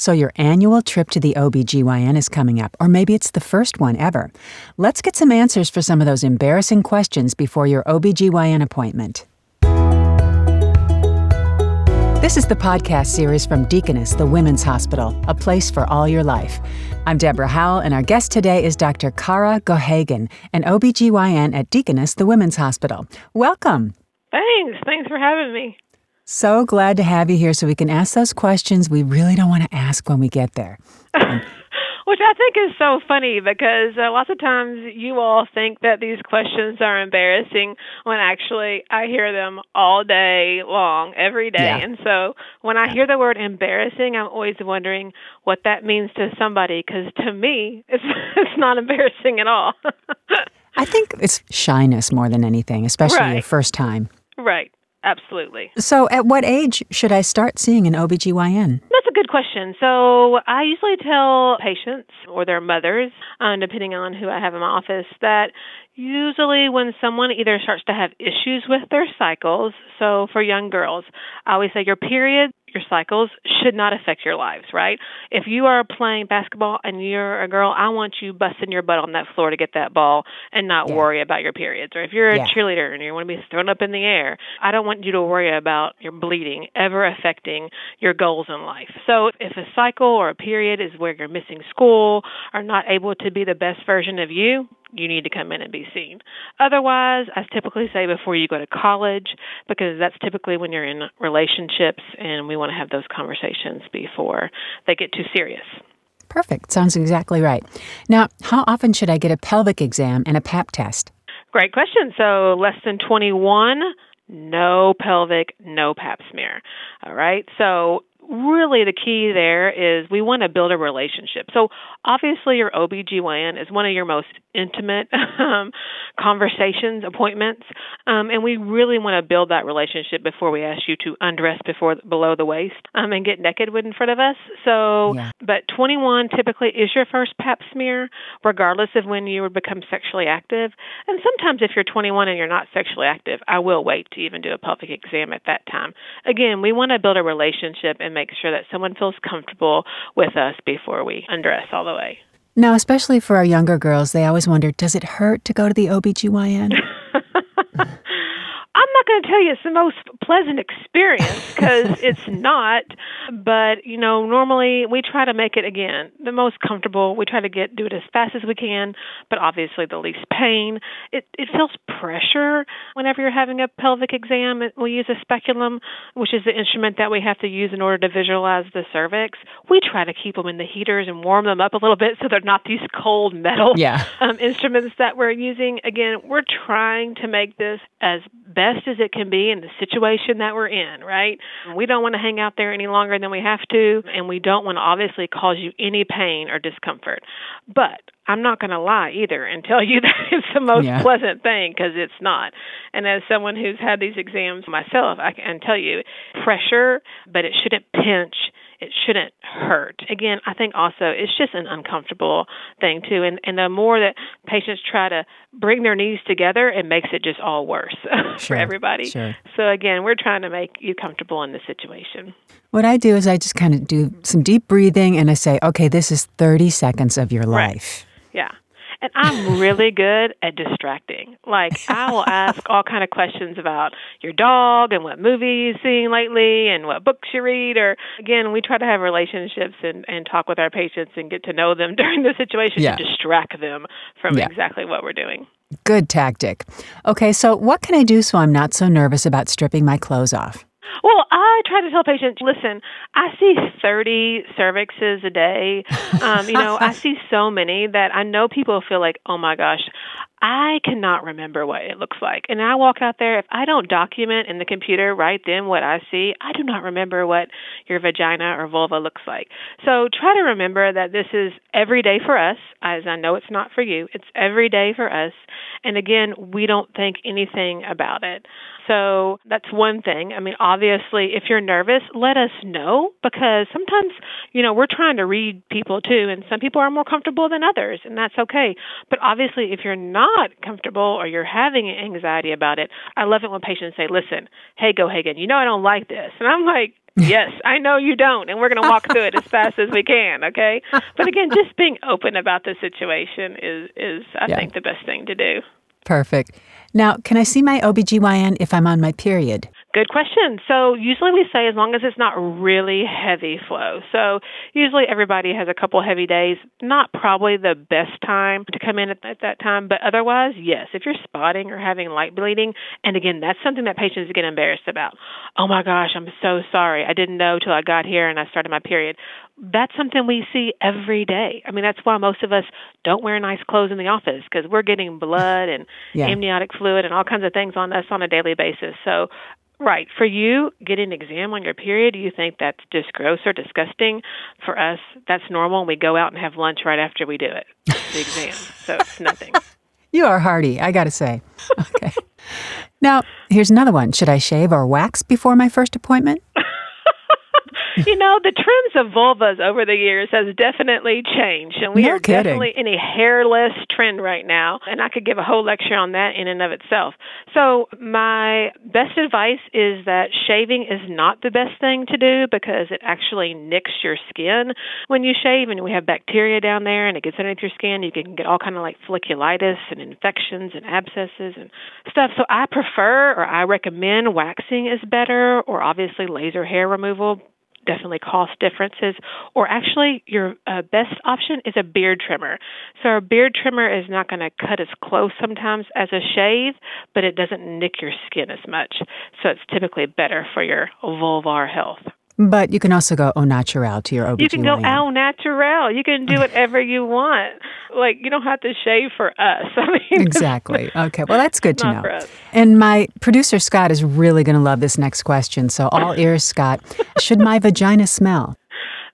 So, your annual trip to the OBGYN is coming up, or maybe it's the first one ever. Let's get some answers for some of those embarrassing questions before your OBGYN appointment. This is the podcast series from Deaconess, the Women's Hospital, a place for all your life. I'm Deborah Howell, and our guest today is Dr. Kara Geoghegan, an OBGYN at Deaconess, the Women's Hospital. Welcome. Thanks. Thanks for having me. So glad to have you here so we can ask those questions we really don't want to ask when we get there. Which I think is so funny because uh, lots of times you all think that these questions are embarrassing when actually I hear them all day long, every day. Yeah. And so when I hear the word embarrassing, I'm always wondering what that means to somebody because to me, it's, it's not embarrassing at all. I think it's shyness more than anything, especially your first time. right. Absolutely. So, at what age should I start seeing an OBGYN? That's a good question. So I usually tell patients or their mothers, um, depending on who I have in my office, that usually when someone either starts to have issues with their cycles, so for young girls, I always say your period, your cycles should not affect your lives, right? If you are playing basketball and you're a girl, I want you busting your butt on that floor to get that ball and not Yeah. worry about your periods. Or if you're a Yeah. cheerleader and you want to be thrown up in the air, I don't want you to worry about your bleeding ever affecting your goals in life. So if a cycle or a period is where you're missing school or not able to be the best version of you, you need to come in and be seen. Otherwise, I typically say before you go to college, because that's typically when you're in relationships and we want to have those conversations before they get too serious. Perfect. Sounds exactly right. Now, how often should I get a pelvic exam and a PAP test? Great question. So, less than 21, no pelvic, no pap smear. All right. So, really the key there is we want to build a relationship. So, obviously, your OBGYN is one of your most intimate um, conversations, appointments, um, and we really want to build that relationship before we ask you to undress before below the waist um, and get naked in front of us. So, Yeah. but 21 typically is your first pap smear, regardless of when you would become sexually active. And sometimes, if you're 21 and you're not sexually active, I will wait to even do a pelvic exam at that time. Again, we want to build a relationship and make sure that someone feels comfortable with us before we undress all the way. Now, especially for our younger girls, they always wonder does it hurt to go to the OBGYN? Going to tell you it's the most pleasant experience because it's not. But you know, normally we try to make it again the most comfortable. We try to get do it as fast as we can, but obviously the least pain. It it feels pressure whenever you're having a pelvic exam. We use a speculum, which is the instrument that we have to use in order to visualize the cervix. We try to keep them in the heaters and warm them up a little bit so they're not these cold metal Yeah. um, instruments that we're using. Again, we're trying to make this as best as it can be in the situation that we're in, right? We don't want to hang out there any longer than we have to, and we don't want to obviously cause you any pain or discomfort. But I'm not going to lie either and tell you that it's the most Yeah. pleasant thing because it's not. And as someone who's had these exams myself, I can tell you pressure, but it shouldn't pinch it shouldn't hurt. Again, I think also it's just an uncomfortable thing too, and and the more that patients try to bring their knees together, it makes it just all worse Sure, for everybody. sure. So again, we're trying to make you comfortable in the situation. What I do is I just kind of do some deep breathing and I say, okay, this is 30 seconds of your life. Yeah. And I'm really good at distracting. Like I will ask all kind of questions about your dog and what movie you've seen lately and what books you read or again, we try to have relationships and, and talk with our patients and get to know them during the situation Yeah. to distract them from Yeah. exactly what we're doing. Good tactic. Okay, so what can I do so I'm not so nervous about stripping my clothes off? I try to tell patients, listen, I see 30 cervixes a day. Um, you know, I see so many that I know people feel like, oh my gosh, I cannot remember what it looks like. And I walk out there, if I don't document in the computer right then what I see, I do not remember what your vagina or vulva looks like. So try to remember that this is every day for us, as I know it's not for you. It's every day for us. And again, we don't think anything about it. So that's one thing. I mean, obviously, if you're nervous, let us know because sometimes, you know, we're trying to read people too, and some people are more comfortable than others, and that's okay. But obviously, if you're not comfortable or you're having anxiety about it, I love it when patients say, listen, hey, Geoghegan, you know I don't like this. And I'm like, Yes, I know you don't, and we're going to walk through it as fast as we can, okay? But again, just being open about the situation is is I yeah. think the best thing to do. Perfect. Now, can I see my OBGYN if I'm on my period? Good question. So usually we say as long as it's not really heavy flow. So usually everybody has a couple heavy days. Not probably the best time to come in at, at that time, but otherwise, yes. If you're spotting or having light bleeding, and again, that's something that patients get embarrassed about. Oh my gosh, I'm so sorry. I didn't know till I got here and I started my period. That's something we see every day. I mean, that's why most of us don't wear nice clothes in the office because we're getting blood and yeah. amniotic fluid and all kinds of things on us on a daily basis. So Right. For you, getting an exam on your period, you think that's just gross or disgusting. For us, that's normal. We go out and have lunch right after we do it, the exam. So it's nothing. You are hardy, I got to say. Okay. now, here's another one. Should I shave or wax before my first appointment? you know, the trends of vulvas over the years has definitely changed, and we no are kidding. definitely in a hairless trend right now. And I could give a whole lecture on that in and of itself. So my best advice is that shaving is not the best thing to do because it actually nicks your skin when you shave, and we have bacteria down there, and it gets underneath your skin. You can get all kind of like folliculitis and infections and abscesses and stuff. So I prefer or I recommend waxing is better, or obviously laser hair removal definitely cost differences. Or actually, your uh, best option is a beard trimmer. So a beard trimmer is not going to cut as close sometimes as a shave, but it doesn't nick your skin as much. So it's typically better for your vulvar health. But you can also go au naturel to your OBGYN. You can go au naturel. You can do whatever you want. Like you don't have to shave for us. I mean, exactly. Okay. Well, that's good to know. And my producer Scott is really going to love this next question. So all ears, Scott. Should my vagina smell?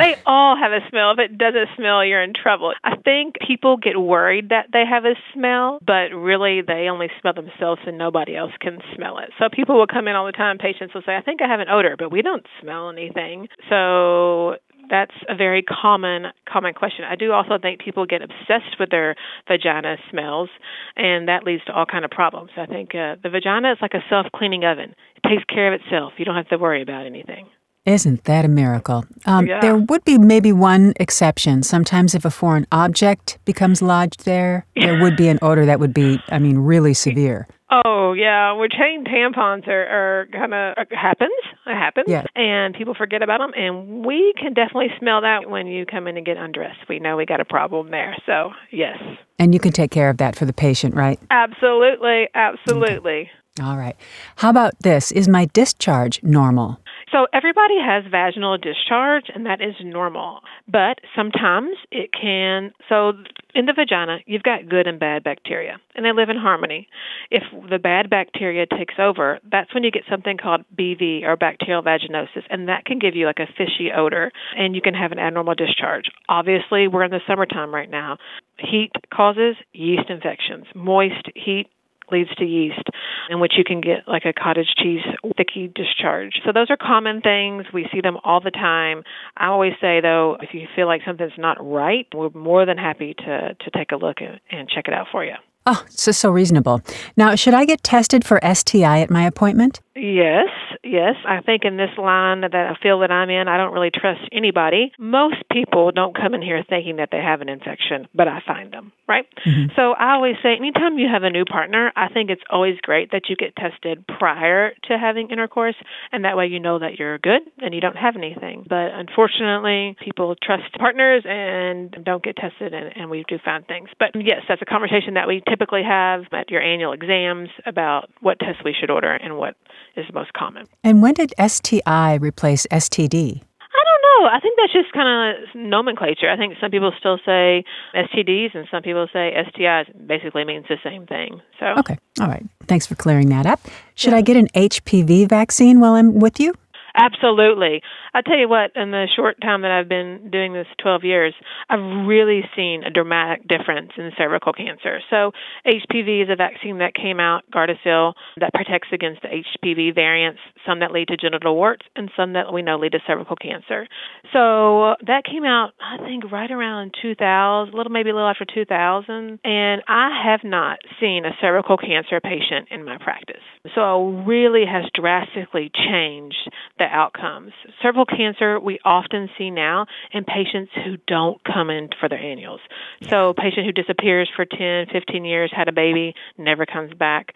They all have a smell. If it doesn't smell, you're in trouble. I think people get worried that they have a smell, but really they only smell themselves and nobody else can smell it. So people will come in all the time, patients will say, I think I have an odor, but we don't smell anything. So that's a very common common question. I do also think people get obsessed with their vagina smells, and that leads to all kind of problems. I think uh, the vagina is like a self cleaning oven. It takes care of itself. You don't have to worry about anything. Isn't that a miracle? Um, yeah. There would be maybe one exception. Sometimes, if a foreign object becomes lodged there, there would be an odor that would be, I mean, really severe. Oh yeah, chain tampons are, are kind of uh, happens. It happens, yeah. and people forget about them. And we can definitely smell that when you come in and get undressed. We know we got a problem there. So yes. And you can take care of that for the patient, right? Absolutely, absolutely. Okay. All right. How about this? Is my discharge normal? So everybody has vaginal discharge, and that is normal. But sometimes it can. So in the vagina, you've got good and bad bacteria, and they live in harmony. If the bad bacteria takes over, that's when you get something called BV or bacterial vaginosis, and that can give you like a fishy odor, and you can have an abnormal discharge. Obviously, we're in the summertime right now. Heat causes yeast infections. Moist heat leads to yeast, in which you can get like a cottage cheese thicky discharge. So those are common things. We see them all the time. I always say though, if you feel like something's not right, we're more than happy to to take a look and, and check it out for you. Oh, this is so reasonable. Now, should I get tested for STI at my appointment? Yes, yes. I think in this line that I feel that I'm in, I don't really trust anybody. Most people don't come in here thinking that they have an infection, but I find them, right? Mm-hmm. So I always say anytime you have a new partner, I think it's always great that you get tested prior to having intercourse, and that way you know that you're good and you don't have anything. But unfortunately, people trust partners and don't get tested, and, and we do find things. But yes, that's a conversation that we typically have at your annual exams about what tests we should order and what is the most common. And when did STI replace STD? I don't know. I think that's just kind of nomenclature. I think some people still say STDs and some people say STIs. Basically means the same thing. So okay, all right. Thanks for clearing that up. Should yeah. I get an HPV vaccine while I'm with you? Absolutely. I tell you what, in the short time that I've been doing this 12 years, I've really seen a dramatic difference in cervical cancer. So, HPV is a vaccine that came out, Gardasil, that protects against the HPV variants, some that lead to genital warts, and some that we know lead to cervical cancer. So, that came out, I think, right around 2000, a little maybe a little after 2000, and I have not seen a cervical cancer patient in my practice. So, it really has drastically changed the outcomes. Cervical cancer we often see now in patients who don't come in for their annuals. So, a patient who disappears for 10, 15 years, had a baby, never comes back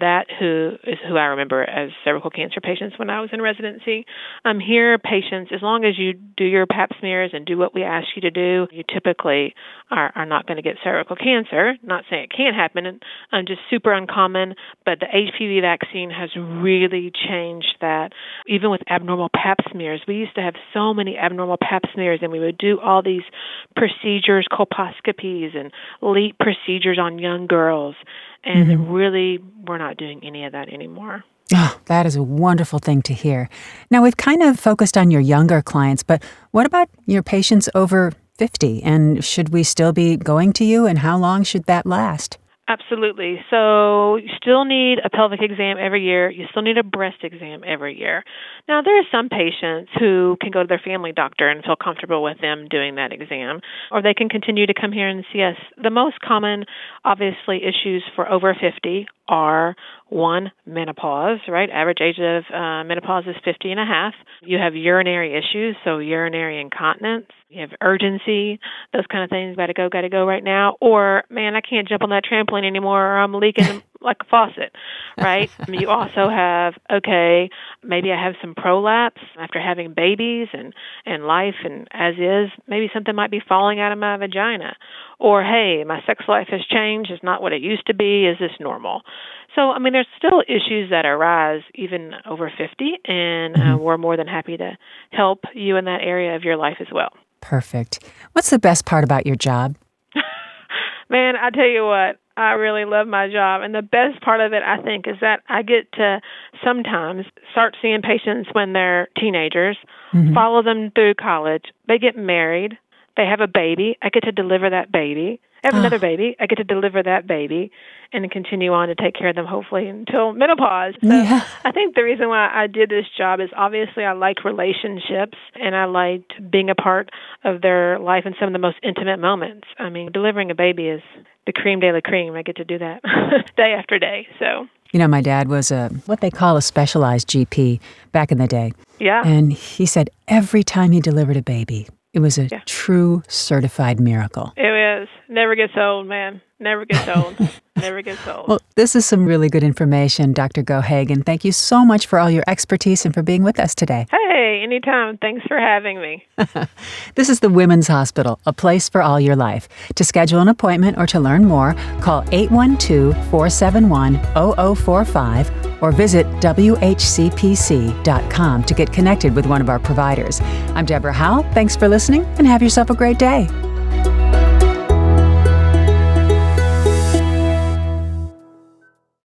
that who is who I remember as cervical cancer patients when I was in residency. Um, here, patients, as long as you do your pap smears and do what we ask you to do, you typically are, are not going to get cervical cancer. Not saying it can't happen, um, just super uncommon. But the HPV vaccine has really changed that. Even with abnormal pap smears, we used to have so many abnormal pap smears, and we would do all these procedures, colposcopies, and LEEP procedures on young girls and mm-hmm. really we're not doing any of that anymore. Oh, that is a wonderful thing to hear. Now, we've kind of focused on your younger clients, but what about your patients over 50? And should we still be going to you, and how long should that last? Absolutely. So you still need a pelvic exam every year. You still need a breast exam every year. Now, there are some patients who can go to their family doctor and feel comfortable with them doing that exam, or they can continue to come here and see us. The most common, obviously, issues for over 50 are one, menopause, right? Average age of uh, menopause is 50 and a half. You have urinary issues, so urinary incontinence. You have urgency, those kind of things. Got to go, got to go right now. Or, man, I can't jump on that trampoline anymore, or I'm leaking like a faucet, right? you also have, okay, maybe I have some prolapse after having babies and, and life and as is. Maybe something might be falling out of my vagina. Or, hey, my sex life has changed. It's not what it used to be. Is this normal? So, I mean, there's still issues that arise even over 50, and uh, mm-hmm. we're more than happy to help you in that area of your life as well. Perfect. What's the best part about your job? Man, I tell you what, I really love my job. And the best part of it, I think, is that I get to sometimes start seeing patients when they're teenagers, mm-hmm. follow them through college, they get married, they have a baby. I get to deliver that baby. I have oh. another baby. I get to deliver that baby and continue on to take care of them hopefully until menopause. So yeah. I think the reason why I did this job is obviously I like relationships and I liked being a part of their life in some of the most intimate moments. I mean, delivering a baby is the cream de la cream. I get to do that day after day. So you know, my dad was a what they call a specialized GP back in the day. Yeah. And he said every time he delivered a baby, it was a yeah. true certified miracle. It is. Never gets old, man. Never gets old. Never gets old. Well, this is some really good information, Dr. Geoghegan. Thank you so much for all your expertise and for being with us today. Hey, anytime. Thanks for having me. this is the Women's Hospital, a place for all your life. To schedule an appointment or to learn more, call 812 471 0045 or visit WHCPC.com to get connected with one of our providers. I'm Deborah Howell. Thanks for listening and have yourself a great day.